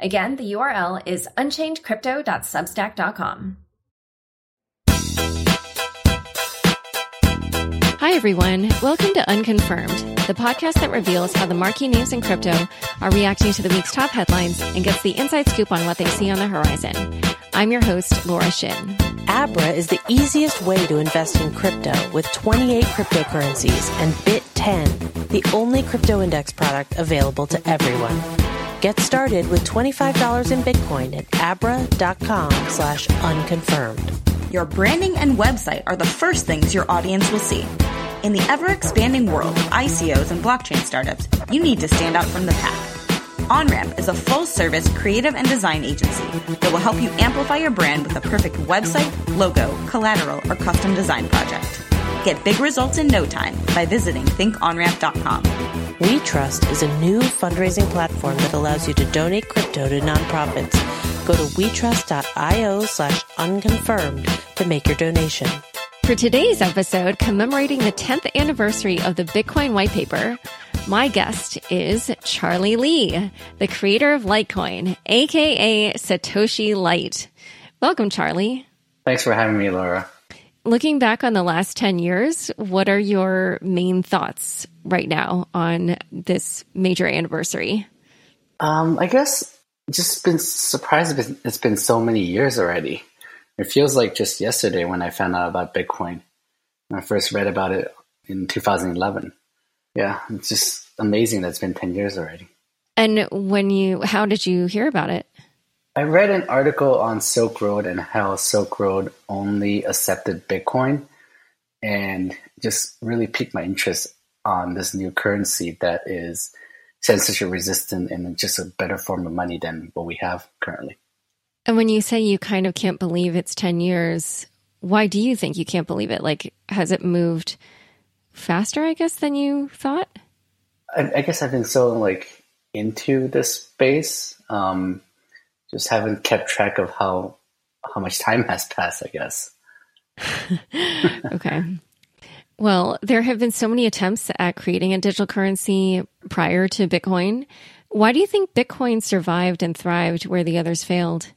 Again, the URL is unchainedcrypto.substack.com. Hi, everyone. Welcome to Unconfirmed, the podcast that reveals how the marquee names in crypto are reacting to the week's top headlines and gets the inside scoop on what they see on the horizon. I'm your host, Laura Shin. Abra is the easiest way to invest in crypto with 28 cryptocurrencies and Bit10, the only crypto index product available to everyone. Get started with $25 in Bitcoin at abra.com slash unconfirmed. Your branding and website are the first things your audience will see. In the ever expanding world of ICOs and blockchain startups, you need to stand out from the pack. OnRamp is a full service creative and design agency that will help you amplify your brand with a perfect website, logo, collateral, or custom design project. Get big results in no time by visiting thinkonramp.com. WeTrust is a new fundraising platform that allows you to donate crypto to nonprofits. Go to wetrust.io slash unconfirmed to make your donation. For today's episode, commemorating the 10th anniversary of the Bitcoin white paper, my guest is Charlie Lee, the creator of Litecoin, aka Satoshi Lite. Welcome, Charlie. Thanks for having me, Laura. Looking back on the last 10 years, what are your main thoughts right now on this major anniversary? Um, I guess just been surprised it's been so many years already. It feels like just yesterday when I found out about Bitcoin. When I first read about it in 2011. Yeah, it's just amazing that it's been 10 years already. And when you, how did you hear about it? I read an article on Silk Road and how Silk Road only accepted Bitcoin and just really piqued my interest on this new currency that is censorship resistant and just a better form of money than what we have currently. And when you say you kind of can't believe it's 10 years, why do you think you can't believe it? Like, has it moved faster, I guess, than you thought? I, I guess I've been so like into this space. Um, just haven't kept track of how how much time has passed, I guess. okay. Well, there have been so many attempts at creating a digital currency prior to Bitcoin. Why do you think Bitcoin survived and thrived where the others failed?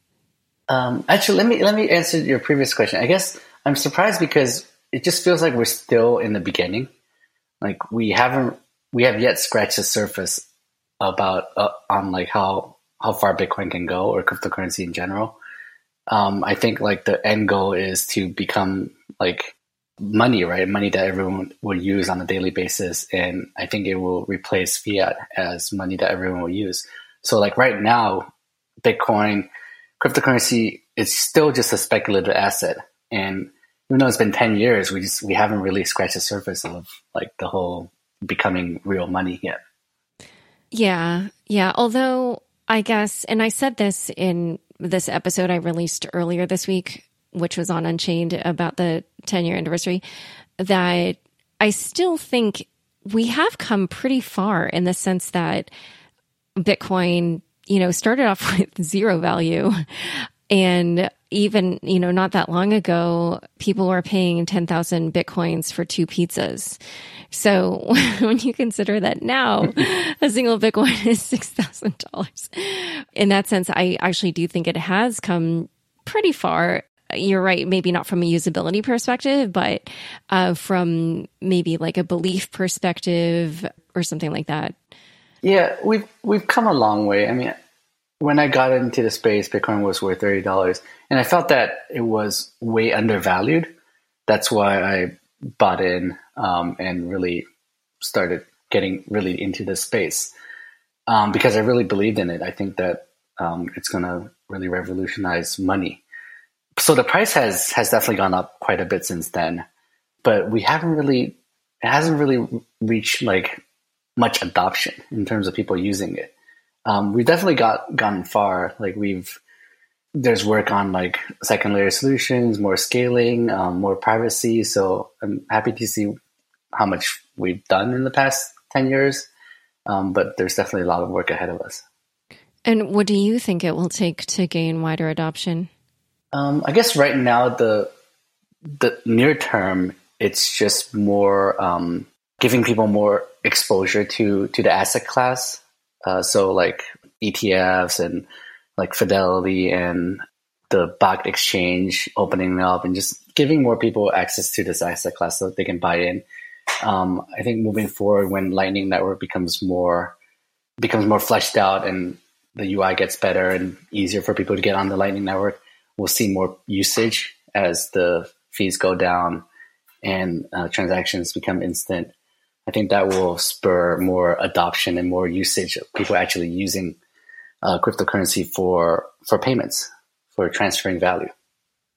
Um, actually, let me let me answer your previous question. I guess I'm surprised because it just feels like we're still in the beginning. Like we haven't we have yet scratched the surface about uh, on like how how far Bitcoin can go or cryptocurrency in general. Um, I think like the end goal is to become like money, right? Money that everyone will use on a daily basis. And I think it will replace fiat as money that everyone will use. So like right now, Bitcoin, cryptocurrency is still just a speculative asset. And even though it's been 10 years, we just, we haven't really scratched the surface of like the whole becoming real money yet. Yeah. Yeah. Although I guess, and I said this in this episode I released earlier this week, which was on Unchained about the 10 year anniversary, that I still think we have come pretty far in the sense that Bitcoin, you know, started off with zero value. And even, you know, not that long ago, people were paying 10,000 Bitcoins for two pizzas. So when you consider that now a single Bitcoin is $6,000, in that sense, I actually do think it has come pretty far. You're right, maybe not from a usability perspective, but uh, from maybe like a belief perspective or something like that. Yeah, we've we've come a long way. I mean, when I got into the space, Bitcoin was worth thirty dollars, and I felt that it was way undervalued. That's why I bought in um, and really started getting really into this space um, because I really believed in it. I think that um, it's going to really revolutionize money. So the price has has definitely gone up quite a bit since then, but we haven't really it hasn't really reached like much adoption in terms of people using it. Um, we've definitely got gotten far. Like we've there's work on like second layer solutions, more scaling, um, more privacy. So I'm happy to see how much we've done in the past ten years. Um, but there's definitely a lot of work ahead of us. And what do you think it will take to gain wider adoption? Um, I guess right now the the near term, it's just more um, giving people more exposure to to the asset class. Uh, so like ETFs and like Fidelity and the Bakkt exchange opening up and just giving more people access to this asset class so they can buy in. Um, I think moving forward, when Lightning Network becomes more becomes more fleshed out and the UI gets better and easier for people to get on the Lightning Network, we'll see more usage as the fees go down and uh, transactions become instant. I think that will spur more adoption and more usage of people actually using uh, cryptocurrency for for payments for transferring value.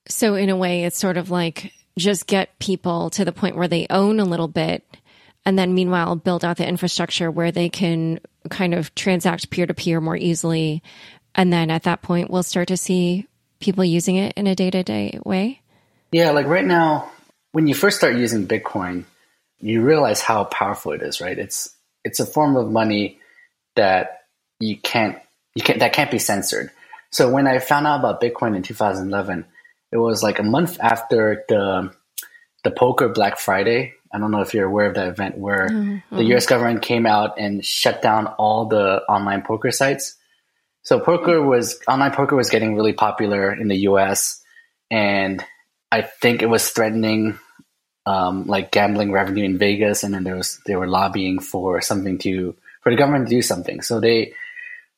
So in a way, it's sort of like just get people to the point where they own a little bit, and then meanwhile build out the infrastructure where they can kind of transact peer to peer more easily, and then at that point, we'll start to see people using it in a day to day way. Yeah, like right now, when you first start using Bitcoin, you realize how powerful it is, right? It's it's a form of money that you can't you can't that can't be censored. So when I found out about Bitcoin in 2011, it was like a month after the the poker Black Friday. I don't know if you're aware of that event where mm-hmm. the U.S. government came out and shut down all the online poker sites. So poker was online poker was getting really popular in the U.S. and I think it was threatening um, like gambling revenue in Vegas, and then there was they were lobbying for something to for the government to do something. So they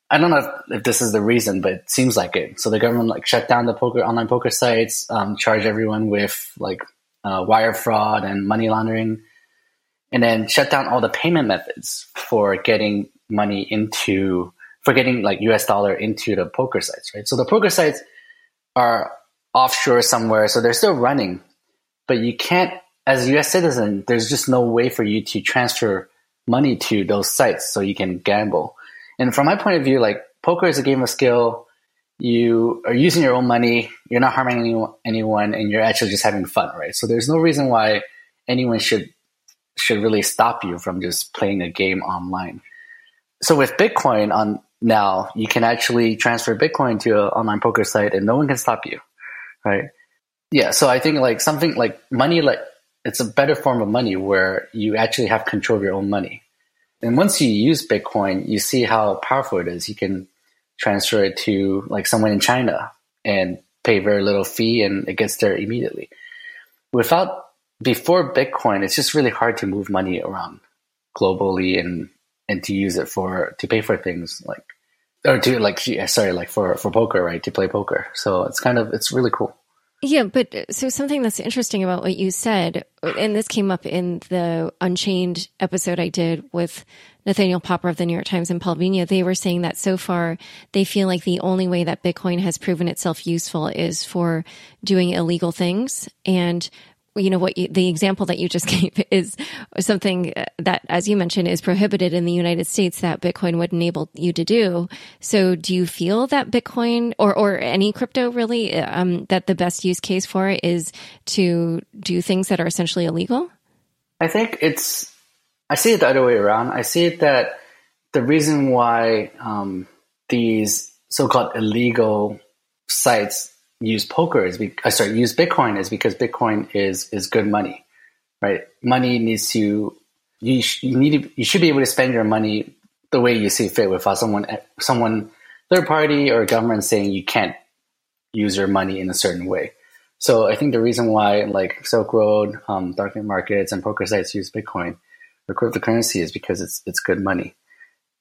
I don't know if, if, this is the reason, but it seems like it. So the government like shut down the poker online poker sites, um, charge everyone with like uh, wire fraud and money laundering, and then shut down all the payment methods for getting money into for getting like U.S. dollar into the poker sites. Right. So the poker sites are offshore somewhere, so they're still running, but you can't as a U.S. citizen. There's just no way for you to transfer money to those sites so you can gamble. And from my point of view, like poker is a game of skill. You are using your own money. You're not harming anyone, anyone, and you're actually just having fun, right? So there's no reason why anyone should should really stop you from just playing a game online. So with Bitcoin on now, you can actually transfer Bitcoin to an online poker site, and no one can stop you, right? Yeah. So I think like something like money, like it's a better form of money where you actually have control of your own money. And once you use Bitcoin, you see how powerful it is. You can transfer it to like someone in China and pay very little fee and it gets there immediately. Without before Bitcoin, it's just really hard to move money around globally and and to use it for to pay for things like or to like sorry like for for poker right to play poker. So it's kind of it's really cool. Yeah, but uh, so something that's interesting about what you said, and this came up in the Unchained episode I did with Nathaniel Popper of the New York Times and Paul Vigna, they were saying that so far they feel like the only way that Bitcoin has proven itself useful is for doing illegal things. And you know what you, the example that you just gave is something that as you mentioned is prohibited in the United States that Bitcoin would enable you to do. So do you feel that Bitcoin or or any crypto really um, that the best use case for it is to do things that are essentially illegal? I think it's I see it the other way around. I see it that the reason why um, these so-called illegal sites use poker is be, uh, sorry use Bitcoin is because Bitcoin is is good money, right? Money needs to you, sh- you need to, you should be able to spend your money the way you see fit without someone someone third party or government saying you can't use your money in a certain way. So I think the reason why like Silk Road, um, darknet markets, and poker sites use Bitcoin or cryptocurrency is because it's it's good money,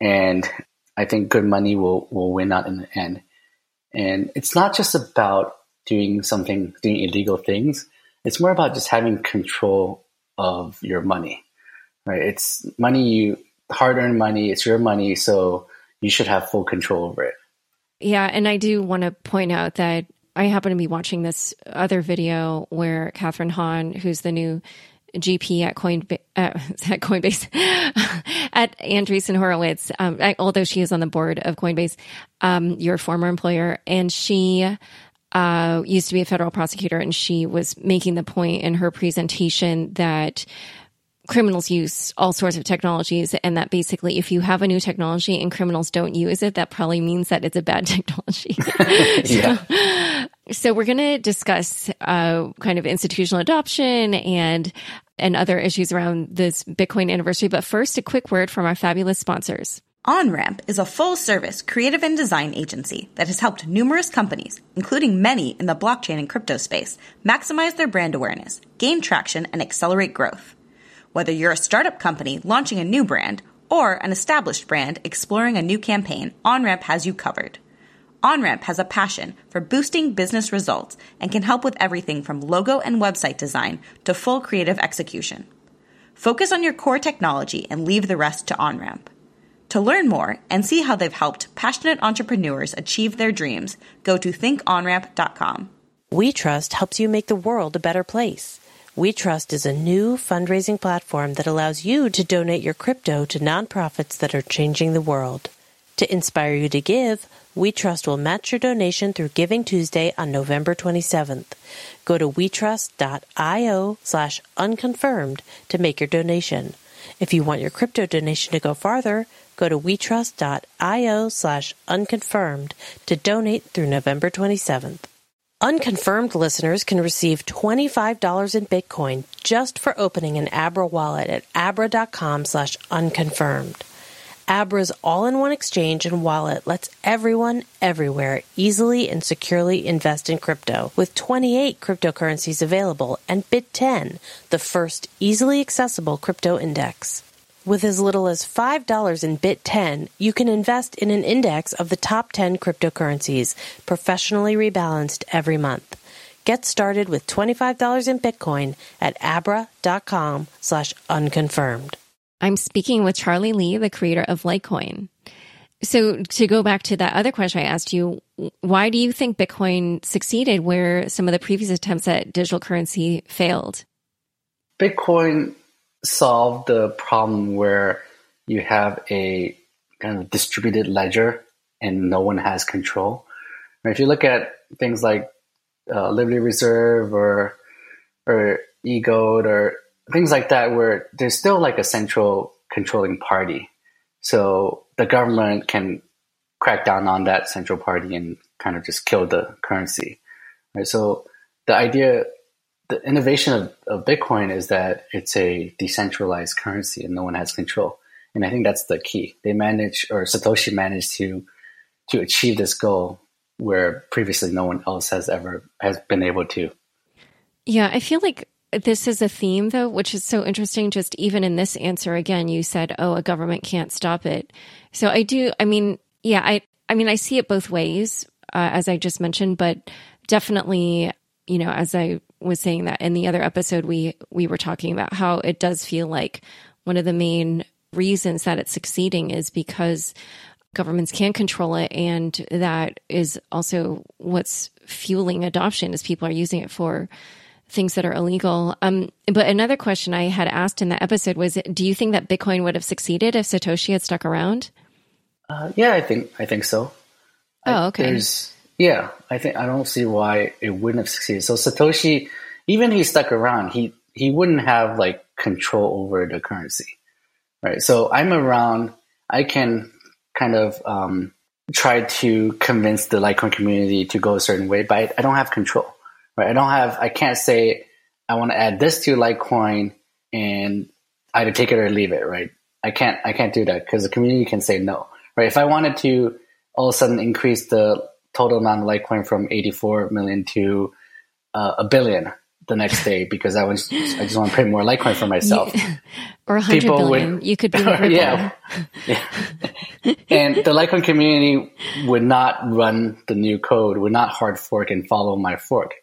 and I think good money will will win out in the end. And it's not just about doing something, doing illegal things. It's more about just having control of your money, right? It's money you, hard earned money. It's your money. So you should have full control over it. Yeah. And I do want to point out that I happen to be watching this other video where Kathryn Haun, who's the new GP at Coinbase, uh, at Coinbase, at Andreessen Horowitz, um, although she is on the board of Coinbase, um, your former employer, and she uh, used to be a federal prosecutor, and she was making the point in her presentation that criminals use all sorts of technologies and that basically if you have a new technology and criminals don't use it that probably means that it's a bad technology yeah. so, so we're going to discuss uh, kind of institutional adoption and and other issues around this bitcoin anniversary but first a quick word from our fabulous sponsors OnRamp is a full service creative and design agency that has helped numerous companies, including many in the blockchain and crypto space, maximize their brand awareness, gain traction, and accelerate growth. Whether you're a startup company launching a new brand or an established brand exploring a new campaign, OnRamp has you covered. OnRamp has a passion for boosting business results and can help with everything from logo and website design to full creative execution. Focus on your core technology and leave the rest to OnRamp. To learn more and see how they've helped passionate entrepreneurs achieve their dreams, go to thinkonramp.com. We Trust helps you make the world a better place. WeTrust is a new fundraising platform that allows you to donate your crypto to nonprofits that are changing the world. To inspire you to give, WeTrust will match your donation through Giving Tuesday on November 27th. Go to wetrust.io slash unconfirmed to make your donation. If you want your crypto donation to go farther, go to wetrust.io slash unconfirmed to donate through November 27th. Unconfirmed listeners can receive $25 in Bitcoin just for opening an Abra wallet at abra.com slash unconfirmed. Abra's all-in-one exchange and wallet lets everyone everywhere easily and securely invest in crypto with 28 cryptocurrencies available and Bit10, the first easily accessible crypto index. With as little as $5 in Bit10, you can invest in an index of the top 10 cryptocurrencies, professionally rebalanced every month. Get started with $25 in Bitcoin at abra.com slash unconfirmed. I'm speaking with Charlie Lee, the creator of Litecoin. So to go back to that other question I asked you, why do you think Bitcoin succeeded where some of the previous attempts at digital currency failed? Bitcoin solve the problem where you have a kind of distributed ledger and no one has control. If you look at things like uh, Liberty Reserve or or eGold or things like that, where there's still like a central controlling party, so the government can crack down on that central party and kind of just kill the currency. Right? So the idea the innovation of, of Bitcoin is that it's a decentralized currency and no one has control. And I think that's the key. They manage, or Satoshi managed to to achieve this goal where previously no one else has ever has been able to. Yeah, I feel like this is a theme though, which is so interesting. Just even in this answer, again, you said, "Oh, a government can't stop it." So I do. I mean, yeah, I I mean, I see it both ways, uh, as I just mentioned, but definitely, you know, as I was saying that in the other episode we we were talking about how it does feel like one of the main reasons that it's succeeding is because governments can control it and that is also what's fueling adoption as people are using it for things that are illegal. Um, but another question I had asked in that episode was, do you think that Bitcoin would have succeeded if Satoshi had stuck around? Uh, yeah, I think I think so. Oh, okay. I, there's yeah, I think I don't see why it wouldn't have succeeded. So Satoshi, even he stuck around, he he wouldn't have like control over the currency, right? So I'm around. I can kind of um, try to convince the Litecoin community to go a certain way, but I, I don't have control, right? I don't have. I can't say I want to add this to Litecoin and either take it or leave it, right? I can't. I can't do that because the community can say no, right? If I wanted to all of a sudden increase the total amount of Litecoin from 84 million to uh, a billion the next day because I was I just want to pay more Litecoin for myself. or 100 People billion. Would, you could be yeah, yeah. and the Litecoin community would not run the new code, would not hard fork and follow my fork.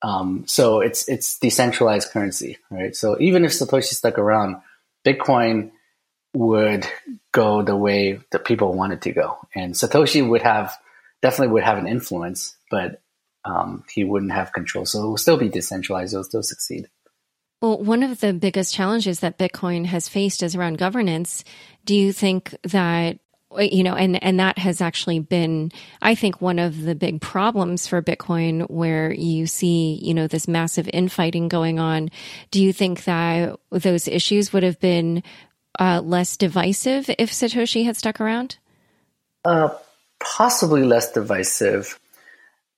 Um, so it's it's decentralized currency, right? So even if Satoshi stuck around, Bitcoin would go the way that people wanted to go, and Satoshi would have definitely would have an influence, but um, he wouldn't have control. So it will still be decentralized. It will still succeed. Well, one of the biggest challenges that Bitcoin has faced is around governance. Do you think that you know and and that has actually been i think one of the big problems for bitcoin where you see you know this massive infighting going on do you think that those issues would have been uh, less divisive if satoshi had stuck around uh, possibly less divisive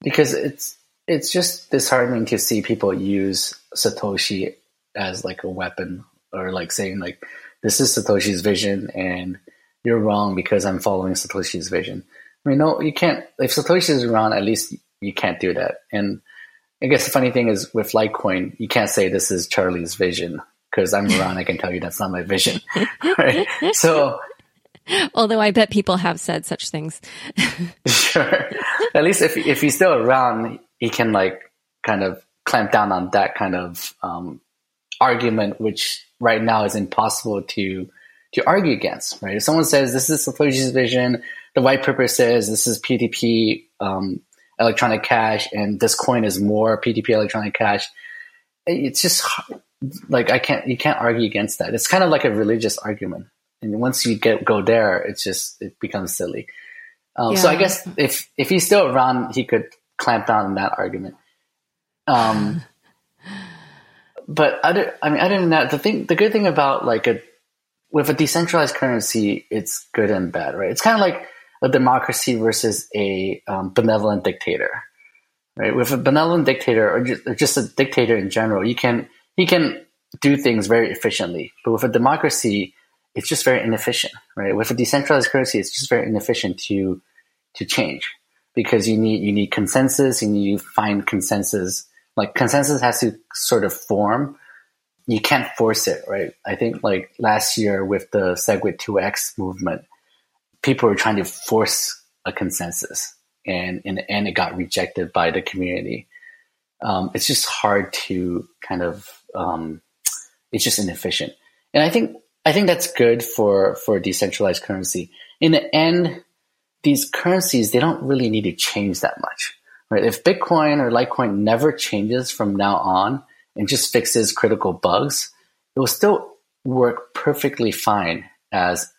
because it's it's just disheartening to see people use satoshi as like a weapon or like saying like this is Satoshi's vision and you're wrong because I'm following Satoshi's vision. I mean, no, you can't. If Satoshi is at least you can't do that. And I guess the funny thing is with Litecoin, you can't say this is Charlie's vision because I'm around. I can tell you that's not my vision. right? So, although I bet people have said such things. sure. At least if if he's still around, he can like kind of clamp down on that kind of um, argument, which right now is impossible to to argue against. Right? If someone says this is Satoshi's vision, the white paper says this is P2P um, electronic cash, and this coin is more P2P electronic cash. It's just like I can't you can't argue against that. It's kind of like a religious argument, and once you get go there, it's just it becomes silly. Um, yeah. So I guess if if he's still around, he could clamp down on that argument. Um, but other, I mean, other than that, the thing, the good thing about like a, with a decentralized currency, it's good and bad, right? It's kind of like a democracy versus a um, benevolent dictator, right? With a benevolent dictator or just, or just a dictator in general, you can, he can do things very efficiently. But with a democracy, it's just very inefficient, right? With a decentralized currency, it's just very inefficient to, to change because you need, you need consensus and you find consensus like consensus has to sort of form. You can't force it, right? I think like last year with the SegWit 2x movement, people were trying to force a consensus and in the end it got rejected by the community. Um, it's just hard to kind of, um, it's just inefficient. And I think, I think that's good for, for decentralized currency. In the end, these currencies, they don't really need to change that much right? If Bitcoin or Litecoin never changes from now on and just fixes critical bugs, it will still work perfectly fine as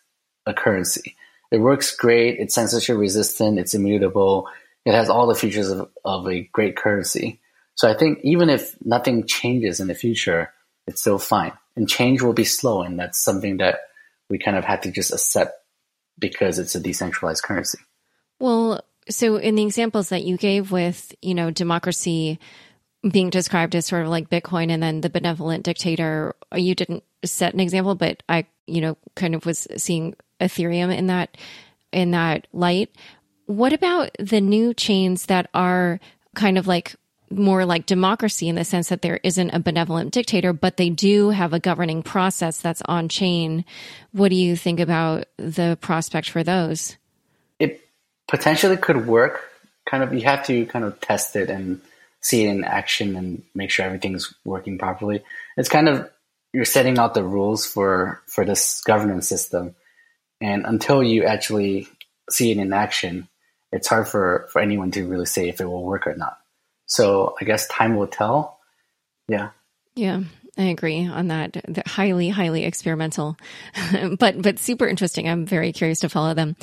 a currency. It works great. It's censorship resistant. It's immutable. It has all the features of, of a great currency. So I think even if nothing changes in the future, it's still fine. And change will be slow. And that's something that we kind of had to just accept because it's a decentralized currency. Well, so in the examples that you gave with, you know, democracy being described as sort of like Bitcoin and then the benevolent dictator, you didn't set an example, but I, you know, kind of was seeing Ethereum in that in that light. What about the new chains that are kind of like more like democracy in the sense that there isn't a benevolent dictator, but they do have a governing process that's on chain. What do you think about the prospect for those? It potentially could work. Kind of, you have to kind of test it and see it in action and make sure everything's working properly. It's kind of you're setting out the rules for for this governance system, and until you actually see it in action, it's hard for for anyone to really say if it will work or not. So I guess time will tell. Yeah. Yeah. I agree on that. They're highly, highly experimental, but but super interesting. I'm very curious to follow them.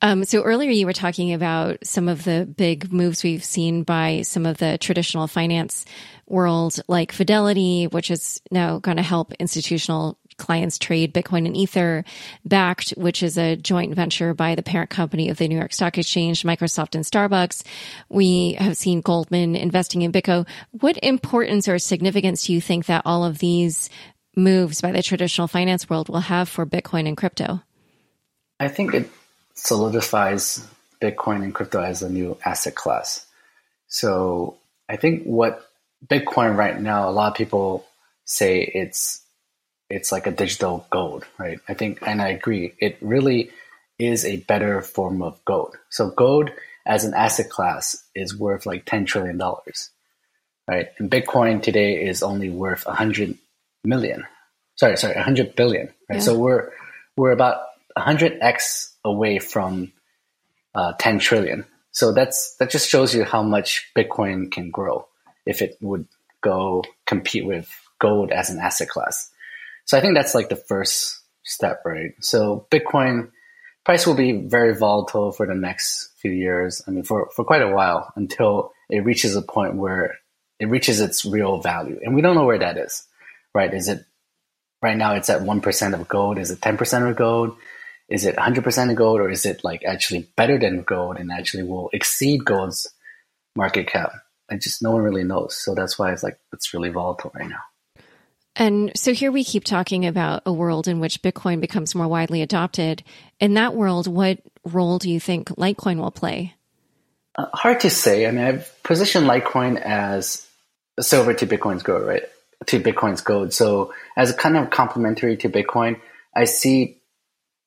Um, so earlier you were talking about some of the big moves we've seen by some of the traditional finance world, like Fidelity, which is now going to help institutional clients trade Bitcoin and Ether, Bakkt, which is a joint venture by the parent company of the New York Stock Exchange, Microsoft, and Starbucks. We have seen Goldman investing in BitGo. What importance or significance do you think that all of these moves by the traditional finance world will have for Bitcoin and crypto? I think it solidifies Bitcoin and crypto as a new asset class. So I think what Bitcoin right now, a lot of people say it's it's like a digital gold, right? I think, and I agree, it really is a better form of gold. So gold as an asset class is worth like $10 trillion, right? And Bitcoin today is only worth 100 million. Sorry, sorry, 100 billion, right? Yeah. So we're, we're about 100x away from uh, 10 trillion. So that's, that just shows you how much Bitcoin can grow if it would go compete with gold as an asset class. So I think that's like the first step, right? So Bitcoin price will be very volatile for the next few years. I mean, for, for quite a while until it reaches a point where it reaches its real value. And we don't know where that is, right? Is it right now it's at 1% of gold? Is it 10% of gold? Is it 100% of gold or is it like actually better than gold and actually will exceed gold's market cap? I just, no one really knows. So that's why it's like, it's really volatile right now. And so here we keep talking about a world in which Bitcoin becomes more widely adopted. In that world, what role do you think Litecoin will play? Uh, hard to say. I mean, I've positioned Litecoin as silver to Bitcoin's gold, right? To Bitcoin's gold. So as a kind of complementary to Bitcoin, I see,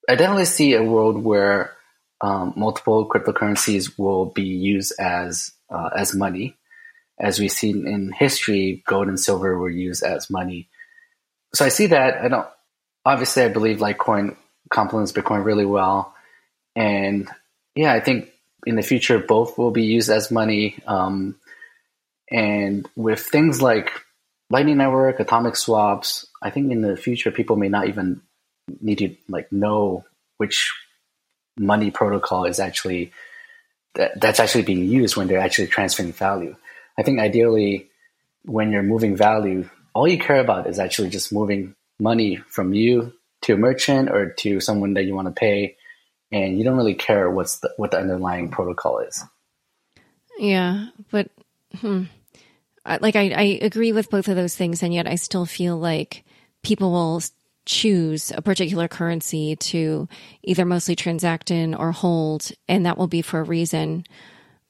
I definitely see a world where um, multiple cryptocurrencies will be used as uh, as money. As we've seen in history, gold and silver were used as money so I see that. I don't. Obviously, I believe Litecoin complements Bitcoin really well, and yeah, I think in the future both will be used as money. Um, and with things like Lightning Network, atomic swaps, I think in the future people may not even need to like know which money protocol is actually that, that's actually being used when they're actually transferring value. I think ideally, when you're moving value, all you care about is actually just moving money from you to a merchant or to someone that you want to pay and you don't really care what's the, what the underlying protocol is yeah but hmm. like I, I agree with both of those things and yet i still feel like people will choose a particular currency to either mostly transact in or hold and that will be for a reason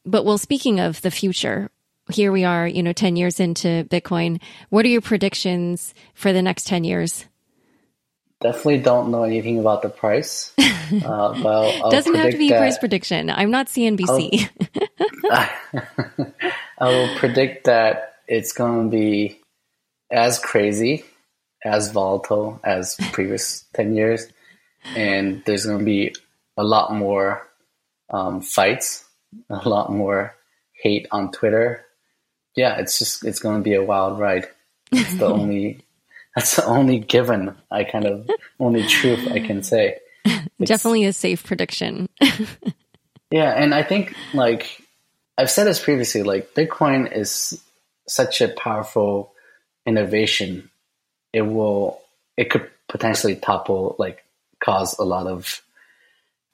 but well speaking of the future here we are, you know, 10 years into Bitcoin. What are your predictions for the next 10 years? Definitely don't know anything about the price. Uh, but I'll, Doesn't have to be a price prediction. I'm not CNBC. I will predict that it's going to be as crazy, as volatile as previous 10 years. And there's going to be a lot more um, fights, a lot more hate on Twitter, yeah, it's just it's going to be a wild ride. It's the only that's the only given I kind of only truth I can say. It's, Definitely a safe prediction. yeah, and I think like I've said this previously, like Bitcoin is such a powerful innovation. It will it could potentially topple like cause a lot of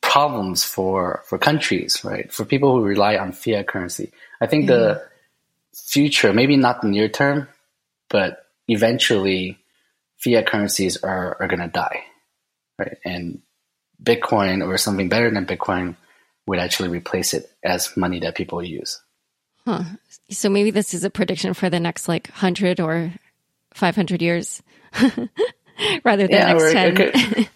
problems for for countries, right? For people who rely on fiat currency. I think yeah. the mm-hmm. Future, maybe not the near term, but eventually fiat currencies are, are going to die, right? And Bitcoin or something better than Bitcoin would actually replace it as money that people use. Huh. So maybe this is a prediction for the next like 100 or 500 years rather than yeah, next 10. Could,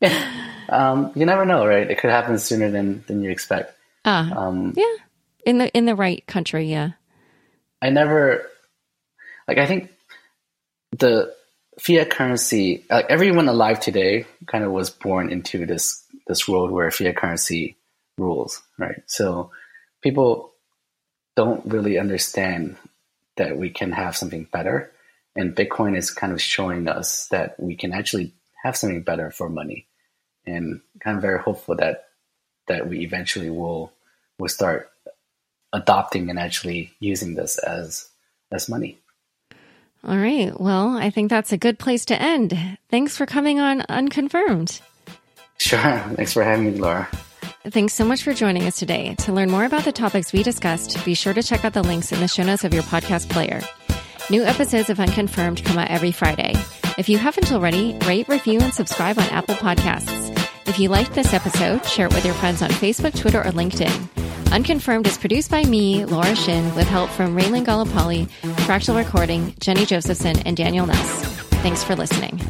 yeah. Um, you never know, right? It could happen sooner than, than you expect. Ah, um, yeah. In the, in the right country. Yeah. I never like I think the fiat currency like everyone alive today kind of was born into this this world where fiat currency rules, right? So people don't really understand that we can have something better. And Bitcoin is kind of showing us that we can actually have something better for money. And kind of very hopeful that that we eventually will will start adopting and actually using this as as money. All right. Well, I think that's a good place to end. Thanks for coming on Unconfirmed. Sure. Thanks for having me, Laura. Thanks so much for joining us today. To learn more about the topics we discussed, be sure to check out the links in the show notes of your podcast player. New episodes of Unconfirmed come out every Friday. If you haven't already, rate, review, and subscribe on Apple Podcasts. If you liked this episode, share it with your friends on Facebook, Twitter, or LinkedIn. Unconfirmed is produced by me, Laura Shin, with help from Raylan Galapali, Fractal Recording, Jenny Josephson, and Daniel Ness. Thanks for listening.